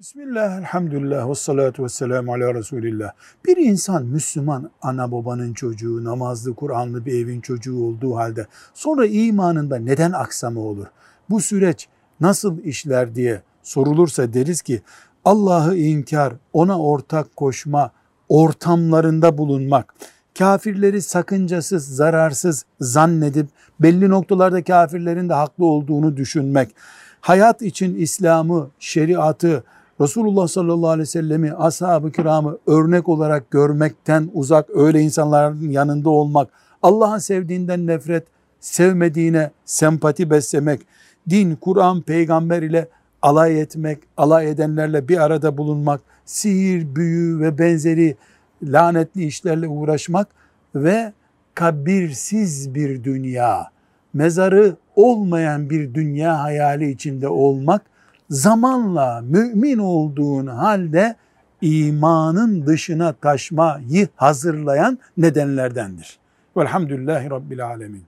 Bismillah, elhamdülillah, ve salatu ve selamu ala Resulillah. Bir insan Müslüman ana babanın çocuğu, namazlı, Kur'anlı bir evin çocuğu olduğu halde sonra imanında neden aksama olur? Bu süreç nasıl işler diye sorulursa deriz ki Allah'ı inkar, ona ortak koşma, ortamlarında bulunmak, kafirleri sakıncasız, zararsız zannedip belli noktalarda kafirlerin de haklı olduğunu düşünmek, hayat için İslam'ı, şeriatı, Resulullah sallallahu aleyhi ve sellemi, ashab-ı kiramı örnek olarak görmekten uzak, öyle insanların yanında olmak, Allah'ın sevdiğinden nefret, sevmediğine sempati beslemek, din, Kur'an, peygamber ile alay etmek, alay edenlerle bir arada bulunmak, sihir, büyü ve benzeri lanetli işlerle uğraşmak ve kabirsiz bir dünya, mezarı olmayan bir dünya hayali içinde olmak, zamanla mümin olduğun halde imanın dışına taşmayı hazırlayan nedenlerdendir. Velhamdülillahi Rabbil Alemin.